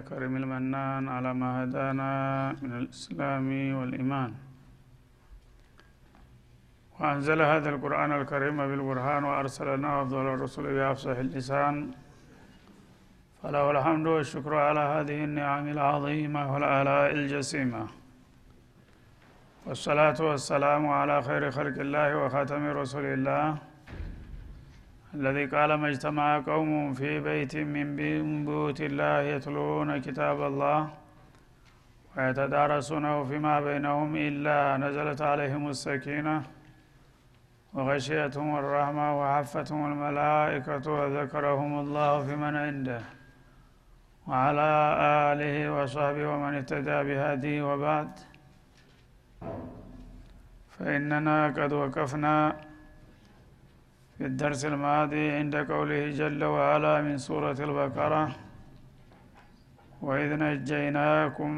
الكريم المنان على ما هدانا من الإسلام والإيمان. وأنزل هذا القرآن الكريم بالبرهان وأرسلنا أفضل الرسل بأفصح اللسان. فله الحمد والشكر على هذه النعم العظيمة والآلاء الجسيمة. والصلاة والسلام على خير خلق الله وخاتم رسول الله. الذي قال ما اجتمع قوم في بيت من بيوت الله يتلون كتاب الله ويتدارسونه فيما بينهم إلا نزلت عليهم السكينة وغشيتهم الرحمة وحفتهم الملائكة وذكرهم الله في من عنده وعلى آله وصحبه ومن اهتدى بهديه وبعد. فإننا قد وقفنا في الدرس الماضي عند قوله جل وعلا من سورة البقرة وإذ نجيناكم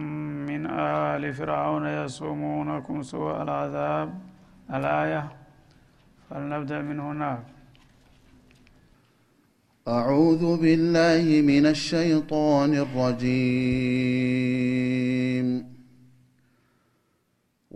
من آل فرعون يسومونكم سوء العذاب الآية. فلنبدأ من هناك أعوذ بالله من الشيطان الرجيم.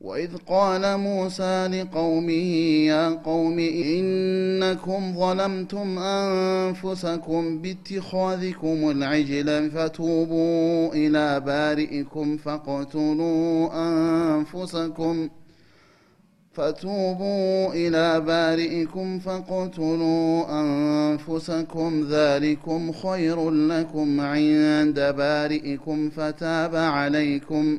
وإذ قال موسى لقومه يا قوم إنكم ظلمتم أنفسكم باتخاذكم العجل فتوبوا إلى بارئكم فاقتلوا أنفسكم فتوبوا إلى بارئكم فاقتلوا أنفسكم ذلكم خير لكم عند بارئكم فتاب عليكم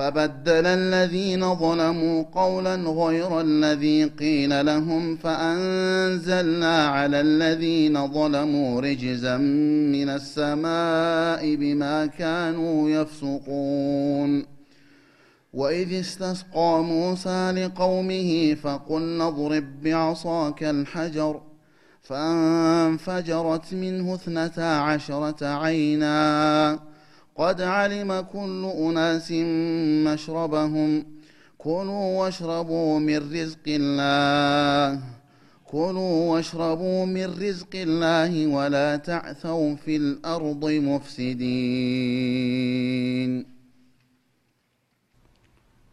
فبدل الذين ظلموا قولا غير الذي قيل لهم فأنزلنا على الذين ظلموا رجزا من السماء بما كانوا يفسقون. وإذ استسقى موسى لقومه فقلنا اضرب بعصاك الحجر فانفجرت منه اثنتا عشرة عينا. قد علم كل أناس مشربهم. كلوا واشربوا من رزق الله. كلوا واشربوا من رزق الله ولا تعثوا في الأرض مفسدين.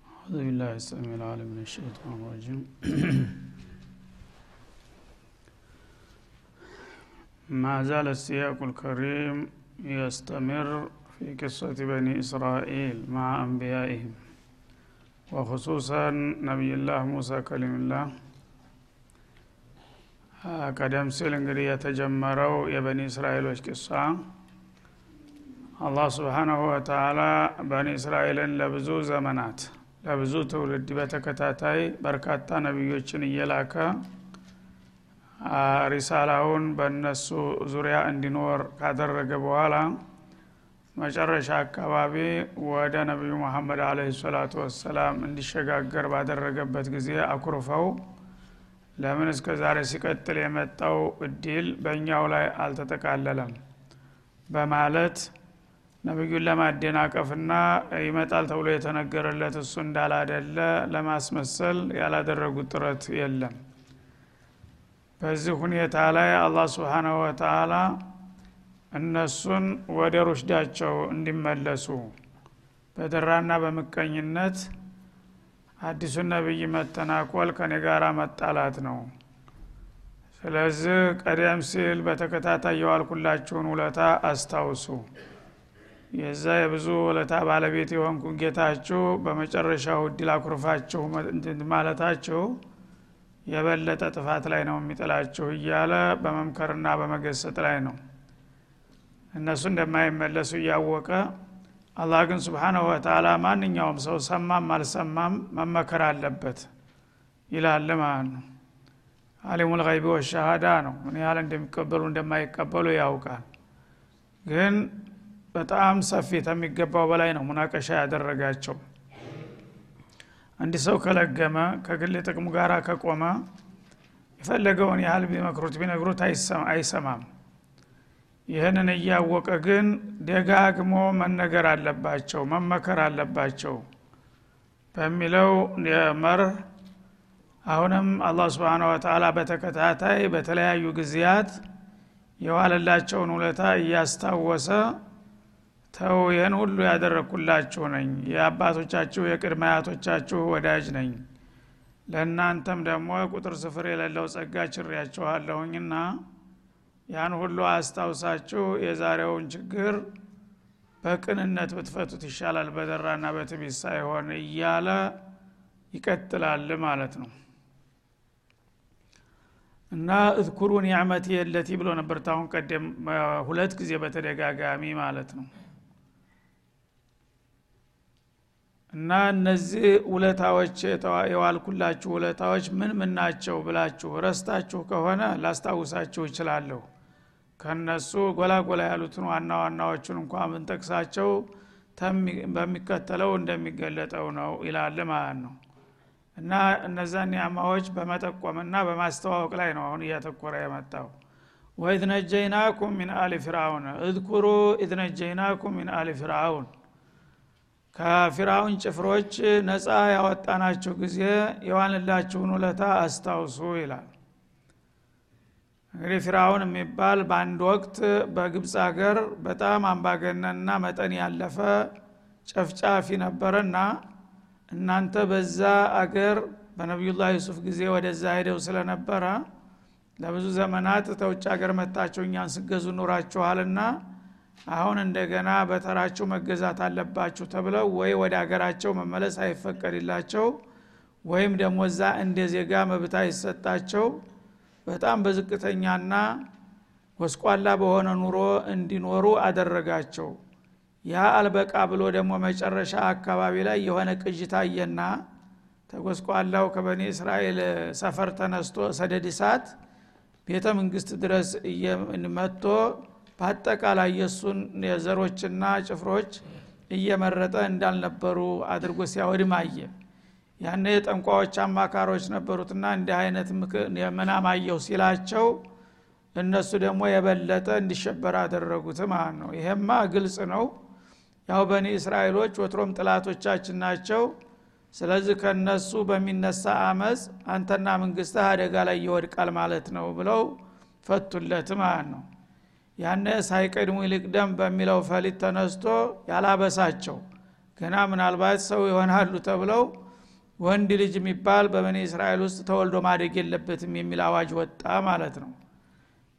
أعوذ بالله السميع العليم من الشيطان الرجيم. ما زال السياق الكريم يستمر في قصة بني إسرائيل مع أنبيائهم وخصوصا نبي الله موسى كلم الله ቀደም ሲል እንግዲህ የተጀመረው የበኒ እስራኤሎች ቂሷ አላህ ስብሓናሁ ወተአላ በኒ እስራኤልን ለብዙ ዘመናት ለብዙ ትውልድ በተከታታይ በርካታ ነቢዮችን እየላከ ሪሳላውን በእነሱ ዙሪያ እንዲኖር ካደረገ በኋላ መጨረሻ አካባቢ ወደ ነቢዩ መሐመድ አለህ ሰላቱ ወሰላም እንዲሸጋገር ባደረገበት ጊዜ አኩርፈው ለምን እስከ ዛሬ ሲቀጥል የመጣው እድል በእኛው ላይ አልተጠቃለለም? በማለት ነቢዩን ለማደናቀፍና ይመጣል ተብሎ የተነገረለት እሱ እንዳላደለ ለማስመሰል ያላደረጉት ጥረት የለም። በዚህ ሁኔታ ላይ አላህ ስብሓናሁ ወተአላ እነሱን ወደ ሩሽዳቸው እንዲመለሱ በድራና በምቀኝነት አዲሱን ነቢይ መተናኮል ከኔ ጋር መጣላት ነው። ስለዚህ ቀደም ሲል በተከታታይ የዋልኩላችሁን ውለታ አስታውሱ። የዛ የብዙ ውለታ ባለቤት የሆንኩ ጌታችሁ በመጨረሻው እድል አኩርፋችሁ ማለታችሁ የበለጠ ጥፋት ላይ ነው የሚጥላችሁ እያለ በመምከርና በመገሰጥ ላይ ነው እነሱ እንደማይመለሱ እያወቀ አላህ ግን ስብሓናሁ ወተላ ማንኛውም ሰው ሰማም አልሰማም መመከር አለበት ይላል ማለት ነው። አሊሙ ልይቢ ወሻሃዳ ነው። ምን ያህል እንደሚቀበሉ እንደማይቀበሉ ያውቃል። ግን በጣም ሰፊ ከሚገባው በላይ ነው ሙናቀሻ ያደረጋቸው። አንድ ሰው ከለገመ ከግል ጥቅሙ ጋር ከቆመ የፈለገውን ያህል ቢመክሩት ቢነግሩት አይሰማም ይህንን እያወቀ ግን ደጋግሞ መነገር አለባቸው መመከር አለባቸው በሚለው መርህ አሁንም አላህ ስብን ወተላ በተከታታይ በተለያዩ ጊዜያት የዋለላቸውን ውለታ እያስታወሰ ተው ይህን ሁሉ ያደረግኩላችሁ ነኝ። የአባቶቻችሁ የቅድመ አያቶቻችሁ ወዳጅ ነኝ። ለእናንተም ደግሞ ቁጥር ስፍር የሌለው ጸጋ ችሬያችኋለሁኝና ያን ሁሉ አስታውሳችሁ የዛሬውን ችግር በቅንነት ብትፈቱት ይሻላል በደራና በትቢት ሳይሆን እያለ ይቀጥላል ማለት ነው። እና እዝኩሩ ኒዕመት የለቲ ብሎ ነበር ታሁን ቀደም ሁለት ጊዜ በተደጋጋሚ ማለት ነው። እና እነዚህ ውለታዎች የዋልኩላችሁ ውለታዎች ምን ምን ናቸው ብላችሁ ረስታችሁ ከሆነ ላስታውሳችሁ ይችላለሁ ከነሱ ጎላ ጎላ ያሉትን ዋና ዋናዎቹን እንኳ ምንጠቅሳቸው በሚከተለው እንደሚገለጠው ነው ይላል ማለት ነው። እና እነዛን ኒዕማዎች በመጠቆምና በማስተዋወቅ ላይ ነው አሁን እያተኮረ የመጣው። وإذ نجيناكم من آل فرعون اذكروا إذ نجيناكم من آل فرعون ከፊራውን ጭፍሮች ነፃ ያወጣናችሁ ጊዜ የዋልንላችሁን ውለታ አስታውሱ ይላል እንግዲህ ፊራውን የሚባል በአንድ ወቅት በግብፅ ሀገር በጣም አምባገነንና መጠን ያለፈ ጨፍጫፊ ነበረና እናንተ በዛ አገር በነቢዩላህ ዩሱፍ ጊዜ ወደዛ ሄደው ስለነበረ ለብዙ ዘመናት ተውጭ ሀገር መታቸው እኛን ስገዙ ኑራችኋልና አሁን እንደገና በተራቸው መገዛት አለባችሁ ተብለው ወይ ወደ ሀገራቸው መመለስ አይፈቀድላቸው ወይም ደግሞ እዛ እንደ ዜጋ መብት አይሰጣቸው በጣም በዝቅተኛና ጎስቋላ በሆነ ኑሮ እንዲኖሩ አደረጋቸው። ያ አልበቃ ብሎ ደግሞ መጨረሻ አካባቢ ላይ የሆነ ቅዥ ታየና ተጎስቋላው ከበኒ እስራኤል ሰፈር ተነስቶ ሰደድ እሳት ቤተ መንግስት ድረስ መጥቶ በአጠቃላይ የእሱን የዘሮችና ጭፍሮች እየመረጠ እንዳልነበሩ አድርጎ ሲያወድም አየ ያነ የጠንቋዎች አማካሮች ነበሩትና እንዲህ አይነት አየሁ ሲላቸው እነሱ ደግሞ የበለጠ እንዲሸበር አደረጉት ማለት ነው። ይሄማ ግልጽ ነው። ያው በኒ እስራኤሎች ወትሮም ጥላቶቻችን ናቸው። ስለዚህ ከነሱ በሚነሳ አመፅ አንተና መንግስትህ አደጋ ላይ ይወድቃል ማለት ነው ብለው ፈቱለት ማለት ነው። ያነ ሳይቀድሙ ይልቅ ደም በሚለው ፈሊጥ ተነስቶ ያላበሳቸው ገና ምናልባት ሰው ይሆናሉ ተብለው ወንድ ልጅ የሚባል በበኒ እስራኤል ውስጥ ተወልዶ ማደግ የለበትም የሚል አዋጅ ወጣ ማለት ነው።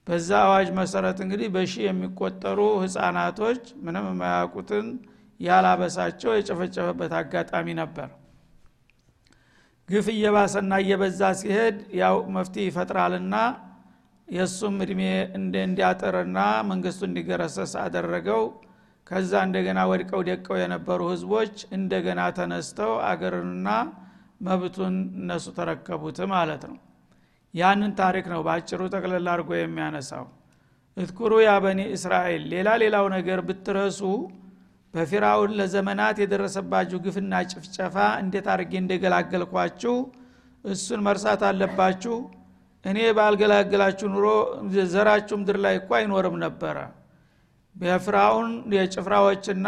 በዛ አዋጅ መሰረት እንግዲህ በሺ የሚቆጠሩ ህፃናቶች ምንም የማያውቁትን ያላበሳቸው የጨፈጨፈበት አጋጣሚ ነበር። ግፍ እየባሰና እየበዛ ሲሄድ ያው መፍትሄ ይፈጥራልና የእሱም እድሜ እንዲያጥርና መንግስቱ እንዲገረሰስ አደረገው። ከዛ እንደገና ወድቀው ደቀው የነበሩ ህዝቦች እንደገና ተነስተው አገርንና መብቱን እነሱ ተረከቡት ማለት ነው። ያንን ታሪክ ነው በአጭሩ ጠቅለል አድርጎ የሚያነሳው። እትኩሩ ያ በኒ እስራኤል ሌላ ሌላው ነገር ብትረሱ በፊራውን ለዘመናት የደረሰባችሁ ግፍና ጭፍጨፋ እንዴት አድርጌ እንደገላገልኳችሁ እሱን መርሳት አለባችሁ። እኔ ባልገላገላችሁ ኑሮ ዘራችሁ ምድር ላይ እኮ አይኖርም ነበረ። በፍራውን የጭፍራዎችና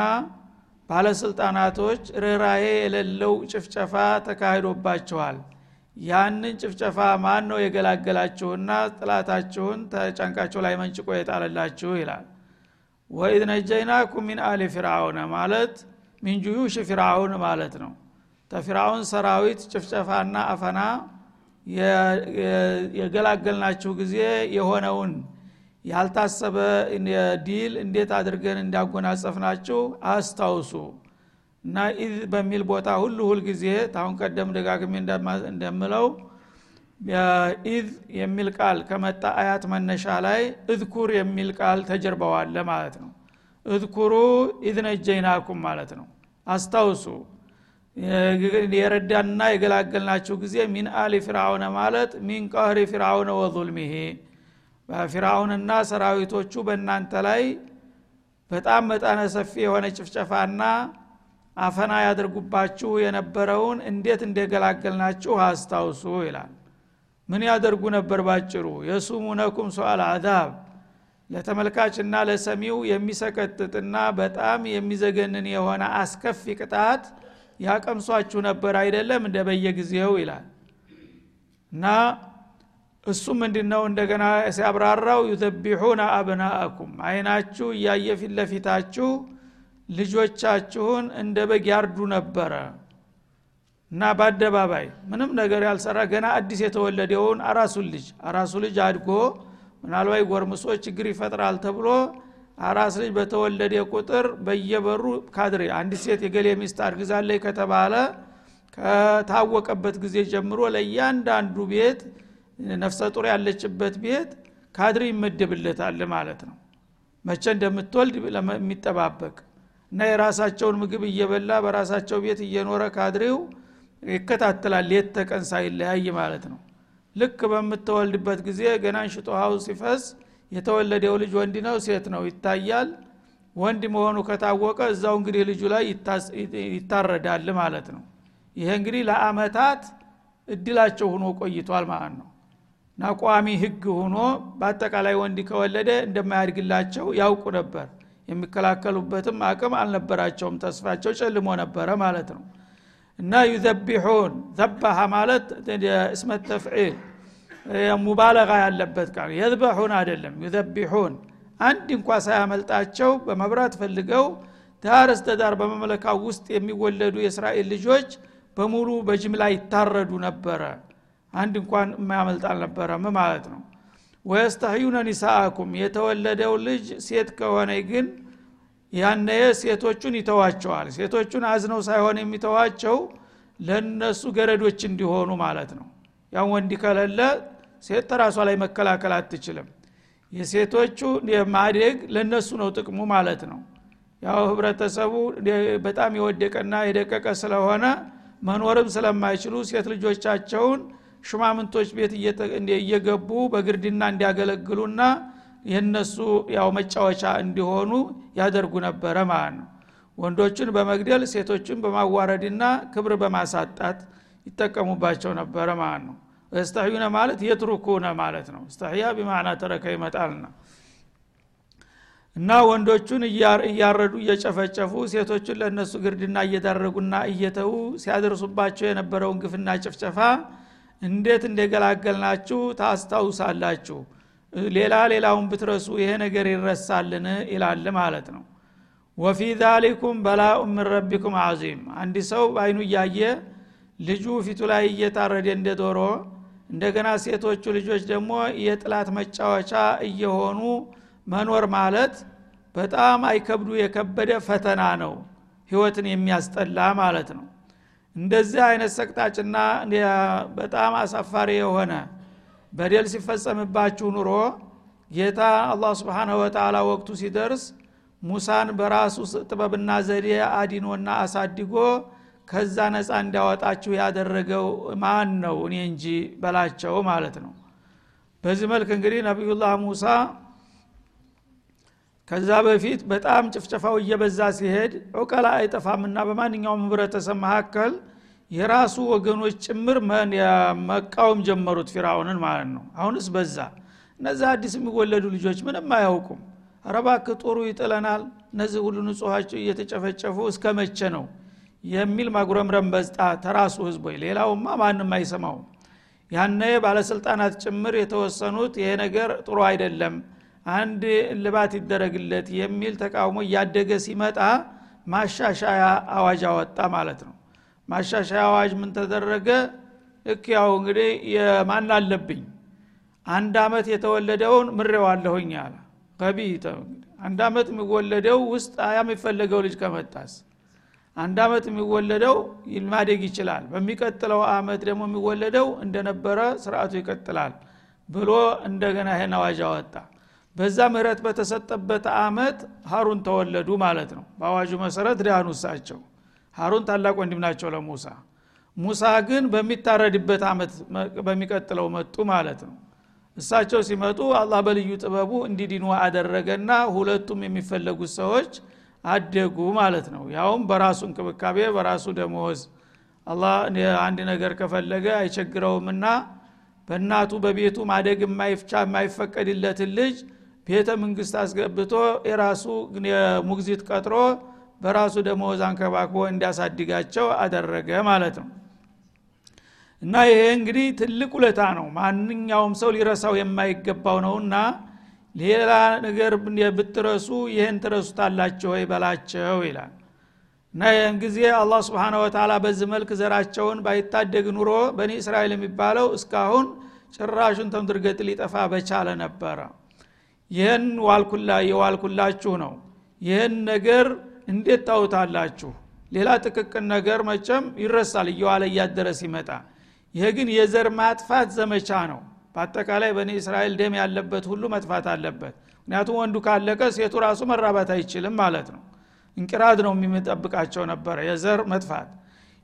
ባለስልጣናቶች ርኅራሄ የሌለው ጭፍጨፋ ተካሂዶባቸዋል። ያንን ጭፍጨፋ ማን ነው የገላገላችሁና ጥላታችሁን ተጫንቃችሁ ላይ መንጭቆ የጣለላችሁ? ይላል። ወኢድ ነጀይናኩም ሚን አሊ ፊርአውነ ማለት من جيوش فرعون ማለት ነው። ተፊርአውን ሰራዊት ጭፍጨፋና አፈና የገላገልናችሁ ጊዜ የሆነውን ያልታሰበ ድል እንዴት አድርገን እንዳጎናጸፍናችሁ አስታውሱ። እና ኢዝ በሚል ቦታ ሁሉ ሁልጊዜ ታሁን ቀደም ደጋግሜ እንደምለው ኢዝ የሚል ቃል ከመጣ አያት መነሻ ላይ اذكر የሚል ቃል ተጀርበዋለ ማለት ነው። اذكروا إذ نجيناكم ማለት ነው። አስታውሱ። የረዳንና የገላገልናችሁ ጊዜ من آل فرعون ማለት من قهر فرعون وظلمه ፊርአውንና ሰራዊቶቹ በእናንተ ላይ በጣም መጠነ ሰፊ የሆነ ጭፍጨፋና አፈና ያደርጉባችሁ የነበረውን እንዴት እንደገላገልናችሁ አስታውሱ ይላል። ምን ያደርጉ ነበር ባጭሩ? يسومونكم سوء العذاب ለተመልካችና ለሰሚው የሚሰቀጥጥና በጣም የሚዘገንን የሆነ አስከፊ ቅጣት ያቀምሷችሁ ነበር አይደለም? እንደ በየጊዜው ይላል። እና እሱ ምንድነው? እንደገና ሲያብራራው ዩዘቢሑነ አብናአኩም አይናችሁ እያየ ፊት ለፊታችሁ ልጆቻችሁን እንደ በግ ያርዱ ነበረ። እና በአደባባይ ምንም ነገር ያልሰራ ገና አዲስ የተወለደውን አራሱን ልጅ አራሱ ልጅ አድጎ ምናልባት ጎርምሶ ችግር ይፈጥራል ተብሎ አራስ ልጅ በተወለደ ቁጥር በየበሩ ካድሬ አንዲት ሴት የገሌ ሚስት አርግዛለች ከተባለ ከታወቀበት ጊዜ ጀምሮ ለእያንዳንዱ ቤት ነፍሰ ጡር ያለችበት ቤት ካድሬ ይመደብለታል ማለት ነው። መቼ እንደምትወልድ የሚጠባበቅ እና የራሳቸውን ምግብ እየበላ በራሳቸው ቤት እየኖረ ካድሬው ይከታተላል ሌት ተቀን ሳይለያይ ማለት ነው። ልክ በምትወልድበት ጊዜ ገና እንሽጦሃው ሲፈስ የተወለደው ልጅ ወንድ ነው ሴት ነው ይታያል። ወንድ መሆኑ ከታወቀ እዛው እንግዲህ ልጁ ላይ ይታረዳል ማለት ነው። ይሄ እንግዲህ ለአመታት እድላቸው ሆኖ ቆይቷል ማለት ነው እና ቋሚ ህግ ሆኖ በአጠቃላይ ወንድ ከወለደ እንደማያድግላቸው ያውቁ ነበር። የሚከላከሉበትም አቅም አልነበራቸውም። ተስፋቸው ጨልሞ ነበረ ማለት ነው። እና ዩዘቢሑን ዘባሃ ማለት እስመ ተፍዒል ሙባለጋ ያለበት ቃል የዝበሑን አይደለም። ዩዘቢሑን አንድ እንኳ ሳያመልጣቸው በመብራት ፈልገው ዳር እስተ ዳር ውስጥ የሚወለዱ የእስራኤል ልጆች በሙሉ በጅምላ ይታረዱ ነበረ አንድ እንኳን የማያመልጥ አልነበረም ማለት ነው። ወየስተህዩነ ኒሳአኩም የተወለደው ልጅ ሴት ከሆነ ግን ያነየ ሴቶቹን ይተዋቸዋል። ሴቶቹን አዝነው ሳይሆን የሚተዋቸው ለነሱ ገረዶች እንዲሆኑ ማለት ነው። ያው ወንድ ከለለ ሴት ተራሷ ላይ መከላከል አትችልም። የሴቶቹ ማደግ ለነሱ ነው ጥቅሙ ማለት ነው። ያው ህብረተሰቡ በጣም የወደቀና የደቀቀ ስለሆነ መኖርም ስለማይችሉ ሴት ልጆቻቸውን ሹማምንቶች ቤት እየገቡ በግርድና እንዲያገለግሉና የነሱ ያው መጫወቻ እንዲሆኑ ያደርጉ ነበረ ማለት ነው። ወንዶችን በመግደል ሴቶችን በማዋረድና ክብር በማሳጣት ይጠቀሙባቸው ነበረ ማለት ነው። እስተህዩነ ማለት የትሩኩነ ማለት ነው። እስተህያ ቢማዕና ተረከ ይመጣልና እና ወንዶቹን እያረዱ እየጨፈጨፉ ሴቶቹን ለእነሱ ግርድና እየዳረጉና እየተዉ ሲያደርሱባቸው የነበረውን ግፍና ጭፍጨፋ እንዴት እንደገላገልናችሁ ታስታውሳላችሁ? ሌላ ሌላውን ብትረሱ ይሄ ነገር ይረሳልን ይላል ማለት ነው። ወፊ ዛሊኩም በላኡ ምን ረቢኩም አዚም አንድ ሰው በአይኑ እያየ ልጁ ፊቱ ላይ እየታረደ እንደ ዶሮ እንደገና ሴቶቹ ልጆች ደግሞ የጥላት መጫወቻ እየሆኑ መኖር ማለት በጣም አይከብዱ የከበደ ፈተና ነው ህይወትን የሚያስጠላ ማለት ነው እንደዚህ አይነት ሰቅጣጭና በጣም አሳፋሪ የሆነ በደል ሲፈጸምባችሁ ኑሮ ጌታ አላህ ስብሓንሁ ወተላ ወቅቱ ሲደርስ ሙሳን በራሱ ጥበብና ዘዴ አዲኖና አሳድጎ ከዛ ነፃ እንዲያወጣችሁ ያደረገው ማን ነው እኔ እንጂ በላቸው ማለት ነው። በዚህ መልክ እንግዲህ ነቢዩላህ ሙሳ ከዛ በፊት በጣም ጭፍጨፋው እየበዛ ሲሄድ ዑቀላ አይጠፋምና በማንኛውም ህብረተሰብ መካከል የራሱ ወገኖች ጭምር መቃወም ጀመሩት ፊራውንን ማለት ነው። አሁንስ በዛ። እነዚህ አዲስ የሚወለዱ ልጆች ምንም አያውቁም። አረባክ ጦሩ ይጥለናል እነዚህ ሁሉ ንጹሃቸው እየተጨፈጨፉ እስከ መቼ ነው? የሚል ማጉረምረም በዝጣ ተራሱ ህዝቦች ሌላውማ ማንም አይሰማውም። ያነ ባለስልጣናት ጭምር የተወሰኑት ይሄ ነገር ጥሩ አይደለም አንድ እልባት ይደረግለት የሚል ተቃውሞ እያደገ ሲመጣ ማሻሻያ አዋጅ አወጣ ማለት ነው። ማሻሻያ አዋጅ ምን ተደረገ? ልክ ያው እንግዲህ የማን አለብኝ? አንድ አመት የተወለደውን ምሬዋለሁኝ አለ። ገቢ አንድ አመት የሚወለደው ውስጥ የሚፈለገው ልጅ ከመጣስ? አንድ አመት የሚወለደው ማደግ ይችላል። በሚቀጥለው አመት ደግሞ የሚወለደው እንደነበረ ስርአቱ ይቀጥላል ብሎ እንደገና ይሄን አዋጅ አወጣ በዛ ምህረት በተሰጠበት አመት ሀሩን ተወለዱ ማለት ነው። በአዋጁ መሰረት ዳኑ እሳቸው ሀሩን ታላቅ ወንድም ናቸው ለሙሳ። ሙሳ ግን በሚታረድበት አመት በሚቀጥለው መጡ ማለት ነው። እሳቸው ሲመጡ አላህ በልዩ ጥበቡ እንዲዲኑ አደረገና ሁለቱም የሚፈለጉት ሰዎች አደጉ ማለት ነው። ያውም በራሱ እንክብካቤ በራሱ ደሞዝ አላህ አንድ ነገር ከፈለገ አይቸግረውምና በእናቱ በቤቱ ማደግ የማይፈቀድለትን ልጅ ቤተ መንግስት አስገብቶ የራሱ ሙግዚት ቀጥሮ በራሱ ደሞዝ አንከባክቦ እንዲያሳድጋቸው አደረገ ማለት ነው። እና ይሄ እንግዲህ ትልቅ ውለታ ነው። ማንኛውም ሰው ሊረሳው የማይገባው ነውና ሌላ ነገር ብትረሱ ይህን ትረሱታላቸው ወይ በላቸው ይላል። እና ይህን ጊዜ አላህ ስብሓን ወተላ በዚህ መልክ ዘራቸውን ባይታደግ ኑሮ በኒ እስራኤል የሚባለው እስካሁን ጭራሹን ተምድርገጥ ሊጠፋ በቻለ ነበረ ይህን ዋልኩላ የዋልኩላችሁ ነው። ይህን ነገር እንዴት ታውታላችሁ ሌላ ጥቅቅን ነገር መቸም ይረሳል። እየዋለ እያደረ ሲመጣ። ይሄ ግን የዘር ማጥፋት ዘመቻ ነው። በአጠቃላይ በኒ እስራኤል ደም ያለበት ሁሉ መጥፋት አለበት። ምክንያቱም ወንዱ ካለቀ ሴቱ ራሱ መራባት አይችልም ማለት ነው። እንቅራድ ነው የሚጠብቃቸው ነበረ የዘር መጥፋት።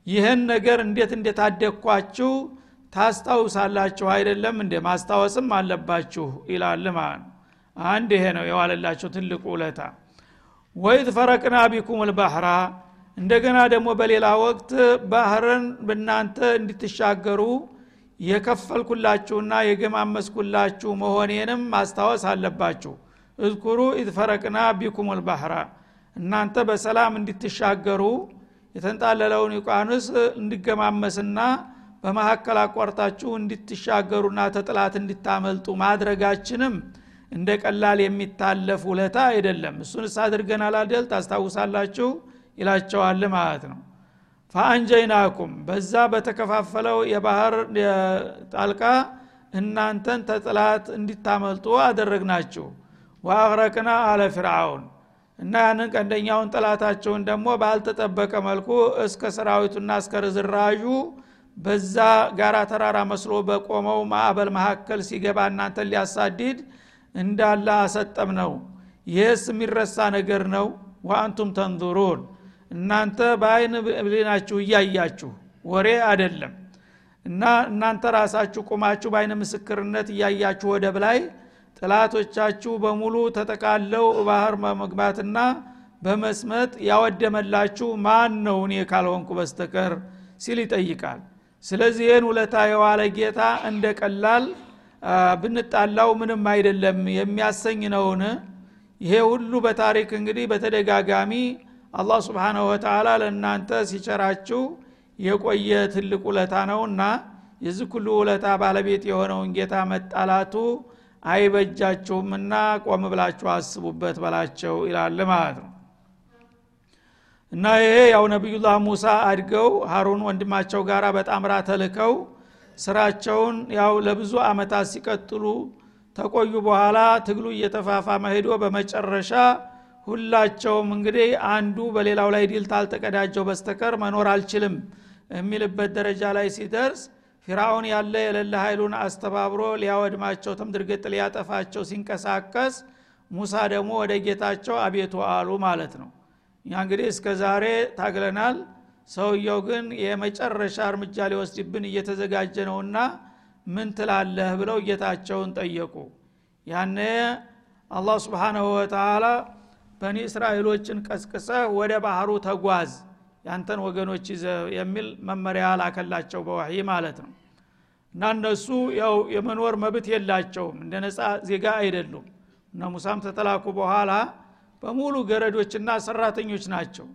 ይህን ነገር እንዴት እንደታደግኳችሁ ታስታውሳላችሁ አይደለም እንደ ማስታወስም አለባችሁ ይላል ማለት ነው አንድ ይሄ ነው የዋለላቸው ትልቁ ውለታ። ወይት ፈረቅና ቢኩም ልባህራ እንደገና ደግሞ በሌላ ወቅት ባህርን በእናንተ እንድትሻገሩ የከፈልኩላችሁና የገማመስኩላችሁ መሆኔንም ማስታወስ አለባችሁ። እዝኩሩ ኢትፈረቅና ቢኩም ልባህራ እናንተ በሰላም እንድትሻገሩ የተንጣለለውን ዩቃንስ እንዲገማመስና በመካከል አቋርጣችሁ እንድትሻገሩና ተጥላት እንድታመልጡ ማድረጋችንም እንደ ቀላል የሚታለፍ ውለታ አይደለም። እሱንስ አድርገናል አደል ታስታውሳላችሁ? ይላቸዋል ማለት ነው። ፈአንጀይናኩም በዛ በተከፋፈለው የባህር ጣልቃ እናንተን ተጥላት እንዲታመልጡ አደረግናችሁ። ወአግረቅና አለ ፍርአውን እና ያንን ቀንደኛውን ጥላታቸውን ደግሞ ባልተጠበቀ መልኩ እስከ ሰራዊቱና እስከ ርዝራዡ በዛ ጋራ ተራራ መስሎ በቆመው ማዕበል መካከል ሲገባ እናንተን ሊያሳድድ እንዳለ አሰጠም ነው ይህስ የሚረሳ ነገር ነው። ወአንቱም ተንظሩን እናንተ በአይን ብሌናችሁ እያያችሁ ወሬ አይደለም። እና እናንተ ራሳችሁ ቁማችሁ በአይነ ምስክርነት እያያችሁ ወደብ ላይ ጥላቶቻችሁ በሙሉ ተጠቃለው ባህር መግባትና በመስመጥ ያወደመላችሁ ማን ነው? እኔ ካልሆንኩ በስተቀር ሲል ይጠይቃል። ስለዚህ ይህን ውለታ የዋለ ጌታ እንደ ቀላል ብንጣላው ምንም አይደለም የሚያሰኝ ነውን? ይሄ ሁሉ በታሪክ እንግዲህ በተደጋጋሚ አላህ ስብሓናሁ ወተላ ለእናንተ ሲቸራችሁ የቆየ ትልቅ ውለታ ነውና የዚህ ሁሉ ውለታ ባለቤት የሆነውን ጌታ መጣላቱ አይበጃችሁምና ቆም ብላችሁ አስቡበት በላቸው ይላል ማለት ነው። እና ይሄ ያው ነቢዩላህ ሙሳ አድገው ሀሩን ወንድማቸው ጋር በጣምራ ተልከው ስራቸውን ያው ለብዙ አመታት ሲቀጥሉ ተቆዩ በኋላ ትግሉ እየተፋፋመ ሄዶ በመጨረሻ ሁላቸውም እንግዲህ አንዱ በሌላው ላይ ድል ታልተቀዳጀው በስተቀር መኖር አልችልም የሚልበት ደረጃ ላይ ሲደርስ ፊርአውን ያለ የሌለ ኃይሉን አስተባብሮ ሊያወድማቸው ተምድረ ገጥ ሊያጠፋቸው ሲንቀሳቀስ ሙሳ ደግሞ ወደ ጌታቸው አቤቱ አሉ ማለት ነው። እኛ እንግዲህ እስከ ዛሬ ታግለናል ሰውየው ግን የመጨረሻ እርምጃ ሊወስድብን እየተዘጋጀ ነውና ምን ትላለህ ብለው ጌታቸውን ጠየቁ። ያነ አላህ ስብሓናሁ ወተላ በኒ እስራኤሎችን ቀስቅሰህ ወደ ባህሩ ተጓዝ ያንተን ወገኖች ይዘ የሚል መመሪያ ላከላቸው በዋሂ ማለት ነው። እና እነሱ ያው የመኖር መብት የላቸውም እንደ ነፃ ዜጋ አይደሉም። እነ ሙሳም ተተላኩ በኋላ በሙሉ ገረዶችና ሰራተኞች ናቸው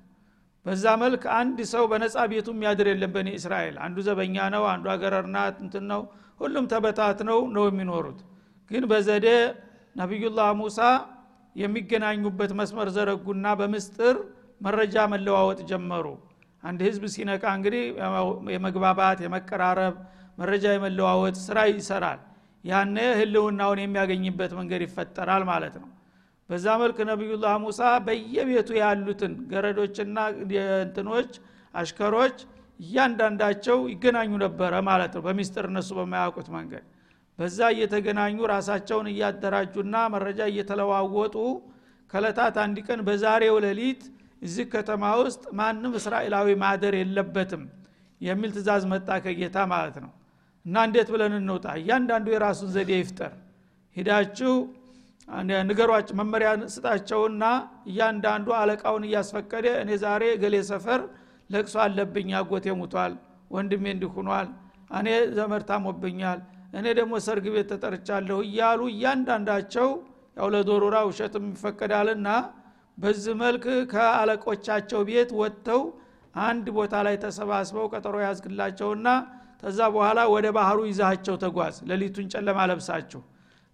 በዛ መልክ አንድ ሰው በነፃ ቤቱ የሚያድር የለም በኒ እስራኤል። አንዱ ዘበኛ ነው አንዱ አገረርናት እንትን ነው ሁሉም ተበታትነው ነው የሚኖሩት። ግን በዘዴ ነቢዩላህ ሙሳ የሚገናኙበት መስመር ዘረጉና በምስጥር መረጃ መለዋወጥ ጀመሩ። አንድ ህዝብ ሲነቃ እንግዲህ የመግባባት የመቀራረብ መረጃ የመለዋወጥ ስራ ይሰራል። ያነ ህልውናውን የሚያገኝበት መንገድ ይፈጠራል ማለት ነው በዛ መልክ ነቢዩላህ ሙሳ በየቤቱ ያሉትን ገረዶችና እንትኖች አሽከሮች እያንዳንዳቸው ይገናኙ ነበረ ማለት ነው። በሚስጥር እነሱ በማያውቁት መንገድ። በዛ እየተገናኙ ራሳቸውን እያደራጁና መረጃ እየተለዋወጡ ከለታት አንድ ቀን በዛሬው ሌሊት እዚህ ከተማ ውስጥ ማንም እስራኤላዊ ማደር የለበትም የሚል ትእዛዝ መጣ ከጌታ ማለት ነው። እና እንዴት ብለን እንውጣ? እያንዳንዱ የራሱን ዘዴ ይፍጠር። ሂዳችሁ ንገሯቸው መመሪያ ስጣቸውና እያንዳንዱ አለቃውን እያስፈቀደ እኔ ዛሬ ገሌ ሰፈር ለቅሶ አለብኝ አጎቴ ሙቷል ወንድሜ እንዲሁኗል እኔ ዘመድ ታሞብኛል እኔ ደግሞ ሰርግ ቤት ተጠርቻለሁ እያሉ እያንዳንዳቸው ያው ለዶሮራ ውሸትም ይፈቀዳልና በዚህ መልክ ከአለቆቻቸው ቤት ወጥተው አንድ ቦታ ላይ ተሰባስበው ቀጠሮ ያዝግላቸውና ከዛ በኋላ ወደ ባህሩ ይዛቸው ተጓዝ ሌሊቱን ጨለማ ለብሳችሁ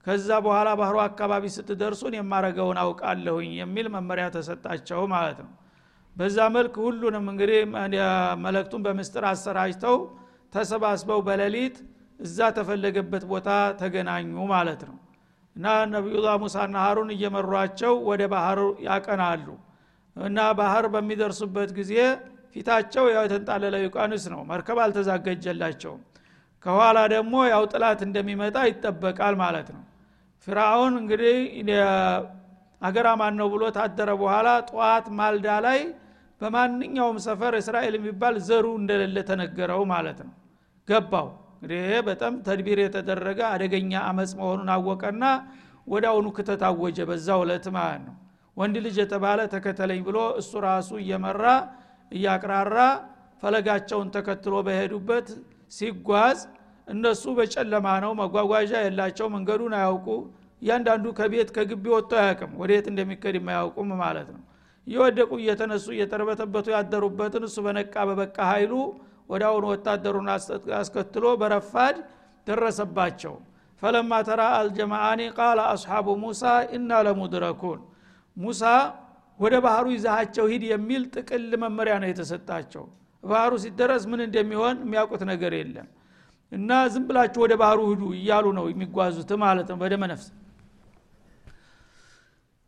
ከዛ በኋላ ባህሩ አካባቢ ስትደርሱን የማረገውን አውቃለሁኝ የሚል መመሪያ ተሰጣቸው ማለት ነው። በዛ መልክ ሁሉንም እንግዲህ መለክቱን በምስጥር አሰራጅተው ተሰባስበው በሌሊት እዛ ተፈለገበት ቦታ ተገናኙ ማለት ነው። እና ነቢዩላህ ሙሳና ሀሩን እየመሯቸው ወደ ባህር ያቀናሉ። እና ባህር በሚደርሱበት ጊዜ ፊታቸው ያው የተንጣለለ ዩቃንስ ነው። መርከብ አልተዛገጀላቸውም ከኋላ ደግሞ ያው ጥላት እንደሚመጣ ይጠበቃል ማለት ነው ፊራውን እንግዲህ አገር አማን ነው ብሎ ታደረ በኋላ ጠዋት ማልዳ ላይ በማንኛውም ሰፈር እስራኤል የሚባል ዘሩ እንደሌለ ተነገረው ማለት ነው። ገባው። እንግዲህ በጣም ተድቢር የተደረገ አደገኛ አመፅ መሆኑን አወቀና ወደ አሁኑ ክተት አወጀ በዛ ውለት ማለት ነው። ወንድ ልጅ የተባለ ተከተለኝ ብሎ እሱ ራሱ እየመራ እያቅራራ ፈለጋቸውን ተከትሎ በሄዱበት ሲጓዝ እነሱ በጨለማ ነው መጓጓዣ የላቸው መንገዱን አያውቁ እያንዳንዱ ከቤት ከግቢ ወጥቶ አያውቅም። ወደየት እንደሚከድ የማያውቁም ማለት ነው። እየወደቁ እየተነሱ እየተርበተበቱ ያደሩበትን እሱ በነቃ በበቃ ኃይሉ ወደ አሁኑ ወታደሩን አስከትሎ በረፋድ ደረሰባቸው። ፈለማ ተራ አልጀማአኒ ቃለ አስሓቡ ሙሳ ኢና ለሙድረኩን። ሙሳ ወደ ባህሩ ይዛሃቸው ሂድ የሚል ጥቅል መመሪያ ነው የተሰጣቸው። ባህሩ ሲደረስ ምን እንደሚሆን የሚያውቁት ነገር የለም። እና ዝም ብላችሁ ወደ ባህሩ ሂዱ እያሉ ነው የሚጓዙት ማለት ነው በደመ ነፍስ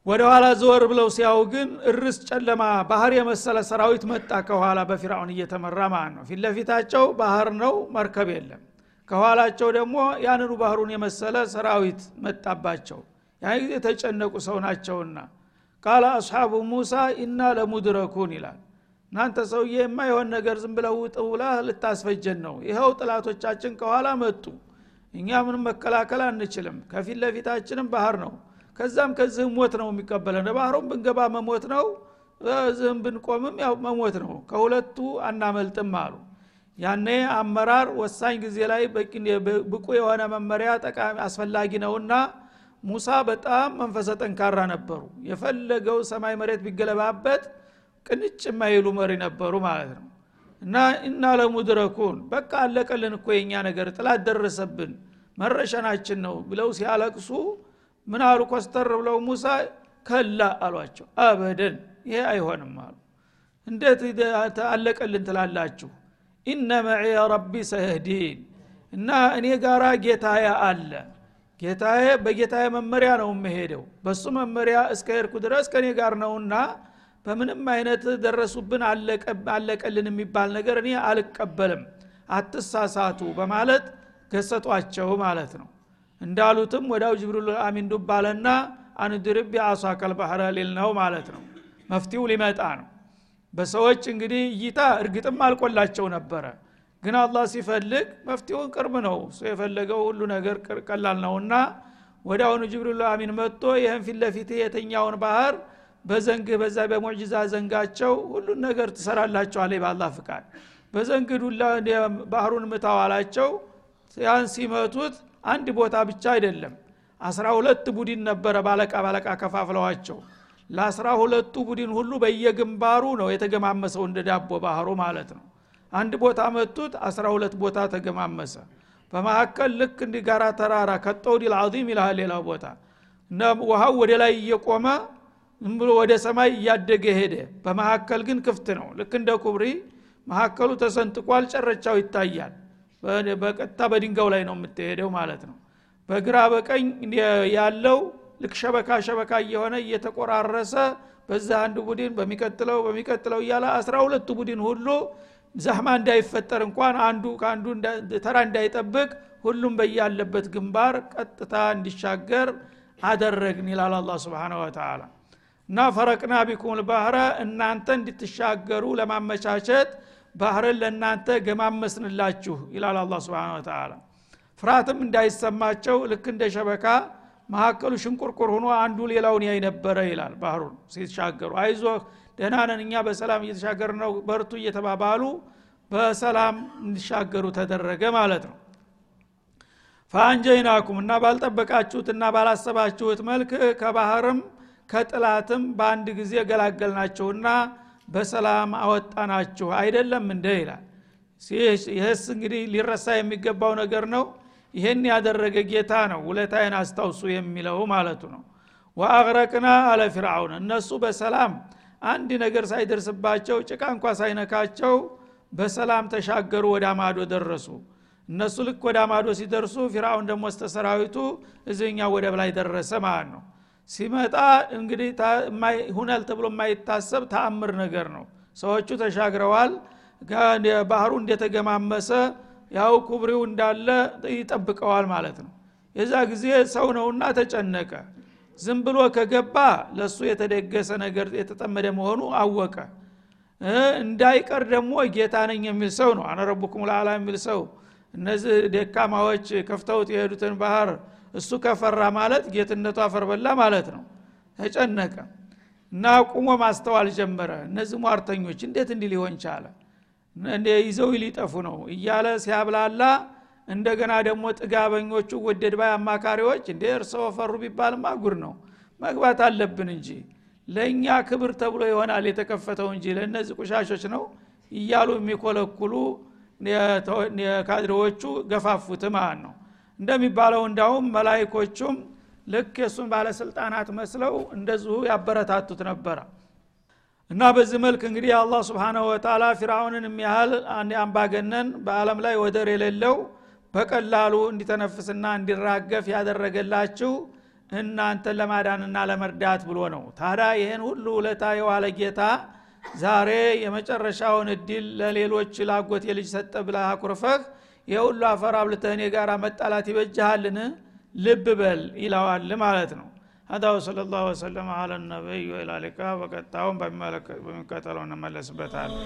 ወደ ኋላ ዘወር ብለው ሲያው ግን እርስ ጨለማ ባህር የመሰለ ሰራዊት መጣ ከኋላ በፊራውን እየተመራ ማለት ነው። ፊት ለፊታቸው ባህር ነው መርከብ የለም። ከኋላቸው ደግሞ ያንኑ ባህሩን የመሰለ ሰራዊት መጣባቸው። ያን ጊዜ የተጨነቁ ሰው ናቸውና ቃለ አስሓቡ ሙሳ ኢና ለሙድረኩን ይላል። እናንተ ሰውዬ የማይሆን ነገር ዝም ብለው ውጥ ብላ ልታስፈጀን ነው። ይኸው ጥላቶቻችን ከኋላ መጡ። እኛ ምንም መከላከል አንችልም። ከፊት ለፊታችንም ባህር ነው ከዛም ከዚህም ሞት ነው የሚቀበለን። ባህሩም ብንገባ መሞት ነው እዚህም ብንቆምም ያው መሞት ነው። ከሁለቱ አናመልጥም አሉ። ያኔ አመራር ወሳኝ ጊዜ ላይ ብቁ የሆነ መመሪያ ጠቃሚ አስፈላጊ ነውና ሙሳ በጣም መንፈሰ ጠንካራ ነበሩ። የፈለገው ሰማይ መሬት ቢገለባበት ቅንጭ የማይሉ መሪ ነበሩ ማለት ነው። እና እና ለሙድረኩን በቃ አለቀልን እኮ የኛ ነገር ጥላት ደረሰብን መረሸናችን ነው ብለው ሲያለቅሱ ምን አሉ? ኮስተር ብለው ሙሳ ከላ አሏቸው። አበደን። ይሄ አይሆንም አሉ። እንዴት አለቀልን ትላላችሁ? ኢነ መዒ ረቢ ሰየህዲን። እና እኔ ጋራ ጌታዬ አለ። ጌታዬ በጌታዬ መመሪያ ነው የምሄደው። በሱ መመሪያ እስከ ሄድኩ ድረስ ከእኔ ጋር ነውና በምንም አይነት ደረሱብን አለቀልን የሚባል ነገር እኔ አልቀበልም። አትሳሳቱ በማለት ገሰጧቸው ማለት ነው እንዳሉትም ወዳው ጅብሪል አሚን ዱብ አለና አንድርብ የአሷከል ባህረ ሊል ነው ማለት ነው። መፍትው ሊመጣ ነው። በሰዎች እንግዲህ እይታ እርግጥም አልቆላቸው ነበረ። ግን አላህ ሲፈልግ መፍትሄውን ቅርብ ነው። እሱ የፈለገው ሁሉ ነገር ቀላል ነውና አሁኑ ጅብሪል አሚን መጥቶ ይህን ፊት ለፊት የተኛውን ባህር በዘንግህ በዛ በሙዕጂዛ ዘንጋቸው ሁሉን ነገር ትሰራላቸዋለ በአላህ ፍቃድ። በዘንግ ዱላ ባህሩን ምታዋላቸው ያን ሲመቱት አንድ ቦታ ብቻ አይደለም። አስራ ሁለት ቡድን ነበረ ባለቃ ባለቃ ከፋፍለዋቸው። ለአስራ ሁለቱ ቡድን ሁሉ በየግንባሩ ነው የተገማመሰው እንደ ዳቦ ባህሩ ማለት ነው። አንድ ቦታ መቱት አስራ ሁለት ቦታ ተገማመሰ። በመካከል ልክ እንዲ ጋራ ተራራ ከጠውዲል አዚም ይልሃል ሌላው ቦታ። ውሃው ወደ ላይ እየቆመ ብሎ ወደ ሰማይ እያደገ ሄደ። በመካከል ግን ክፍት ነው። ልክ እንደ ኩብሪ መካከሉ ተሰንጥቋል ጨረቻው ይታያል በቀጥታ በድንጋው ላይ ነው የምትሄደው ማለት ነው። በግራ በቀኝ ያለው ልክ ሸበካ ሸበካ እየሆነ እየተቆራረሰ በዛ አንድ ቡድን በሚቀጥለው በሚቀጥለው እያለ አስራ ሁለቱ ቡድን ሁሉ ዛህማ እንዳይፈጠር እንኳን አንዱ ከአንዱ ተራ እንዳይጠብቅ ሁሉም በያለበት ግንባር ቀጥታ እንዲሻገር አደረግን ይላል አላ ስብን ወተላ እና ፈረቅና ቢኩም ልባህረ እናንተ እንድትሻገሩ ለማመቻቸት ባህርን ለእናንተ ገማመስንላችሁ ይላል አላ ስብን ወተላ ፍርሃትም እንዳይሰማቸው ልክ እንደ ሸበካ መካከሉ ሽንቁርቁር ሆኖ አንዱ ሌላውን ያይ ነበረ ይላል ባህሩን ሲሻገሩ። አይዞህ ደህና ነን እኛ በሰላም እየተሻገር ነው በርቱ እየተባባሉ በሰላም እንዲሻገሩ ተደረገ ማለት ነው። ፈአንጀይናኩም እና ባልጠበቃችሁትና ባላሰባችሁት መልክ ከባህርም ከጥላትም በአንድ ጊዜ ገላገልናችሁና በሰላም አወጣናችሁ አይደለም እንደ ይላል። ይህስ እንግዲህ ሊረሳ የሚገባው ነገር ነው። ይህን ያደረገ ጌታ ነው። ውለታዬን አስታውሱ የሚለው ማለቱ ነው። ወአግረቅና አለ ፊርአውን እነሱ በሰላም አንድ ነገር ሳይደርስባቸው ጭቃ እንኳ ሳይነካቸው በሰላም ተሻገሩ ወደ አማዶ ደረሱ። እነሱ ልክ ወደ አማዶ ሲደርሱ ፊርአውን ደግሞ ስተሰራዊቱ እዚህኛ ወደብ ላይ ደረሰ ማለት ነው ሲመጣ እንግዲህ ሁነል ተብሎ የማይታሰብ ተአምር ነገር ነው። ሰዎቹ ተሻግረዋል። ባህሩ እንደተገማመሰ ያው ኩብሪው እንዳለ ይጠብቀዋል ማለት ነው። የዛ ጊዜ ሰው ነውና ተጨነቀ። ዝም ብሎ ከገባ ለእሱ የተደገሰ ነገር የተጠመደ መሆኑ አወቀ። እንዳይቀር ደግሞ ጌታ ነኝ የሚል ሰው ነው። አነ ለአላ የሚል ሰው። እነዚህ ደካማዎች ከፍተውት የሄዱትን ባህር እሱ ከፈራ ማለት ጌትነቱ አፈርበላ ማለት ነው። ተጨነቀ እና ቁሞ ማስተዋል ጀመረ። እነዚህ ሟርተኞች እንዴት እንዲህ ሊሆን ቻለ? ይዘው ሊጠፉ ነው እያለ ሲያብላላ እንደገና ደግሞ ጥጋበኞቹ ወደድ ባይ አማካሪዎች እንደ እርሰው ፈሩ ቢባልማ ጉር ነው መግባት አለብን እንጂ ለእኛ ክብር ተብሎ ይሆናል የተከፈተው እንጂ ለእነዚህ ቁሻሾች ነው እያሉ የሚኮለኩሉ ካድሬዎቹ ገፋፉት ማለት ነው እንደሚባለው እንዳውም መላይኮቹም ልክ የእሱን ባለስልጣናት መስለው እንደዚሁ ያበረታቱት ነበረ። እና በዚህ መልክ እንግዲህ አላህ ስብንሁ ወተላ ፊርአውንን የሚያህል አምባገነን በአለም ላይ ወደር የሌለው በቀላሉ እንዲተነፍስና እንዲራገፍ ያደረገላችሁ እናንተን ለማዳንና ለመርዳት ብሎ ነው። ታዲያ ይህን ሁሉ ውለታ የዋለ ጌታ ዛሬ የመጨረሻውን እድል ለሌሎች ላጎት የልጅ ሰጠ ብለህ አኩርፈህ የሁሉ አፈር አብልተህ እኔ ጋር መጣላት ይበጅሃልን ልብ በል ይለዋል ማለት ነው هذا وصلى الله وسلم على النبي وإلى اللقاء وقد تعاون بمكتلون نملس بتعالى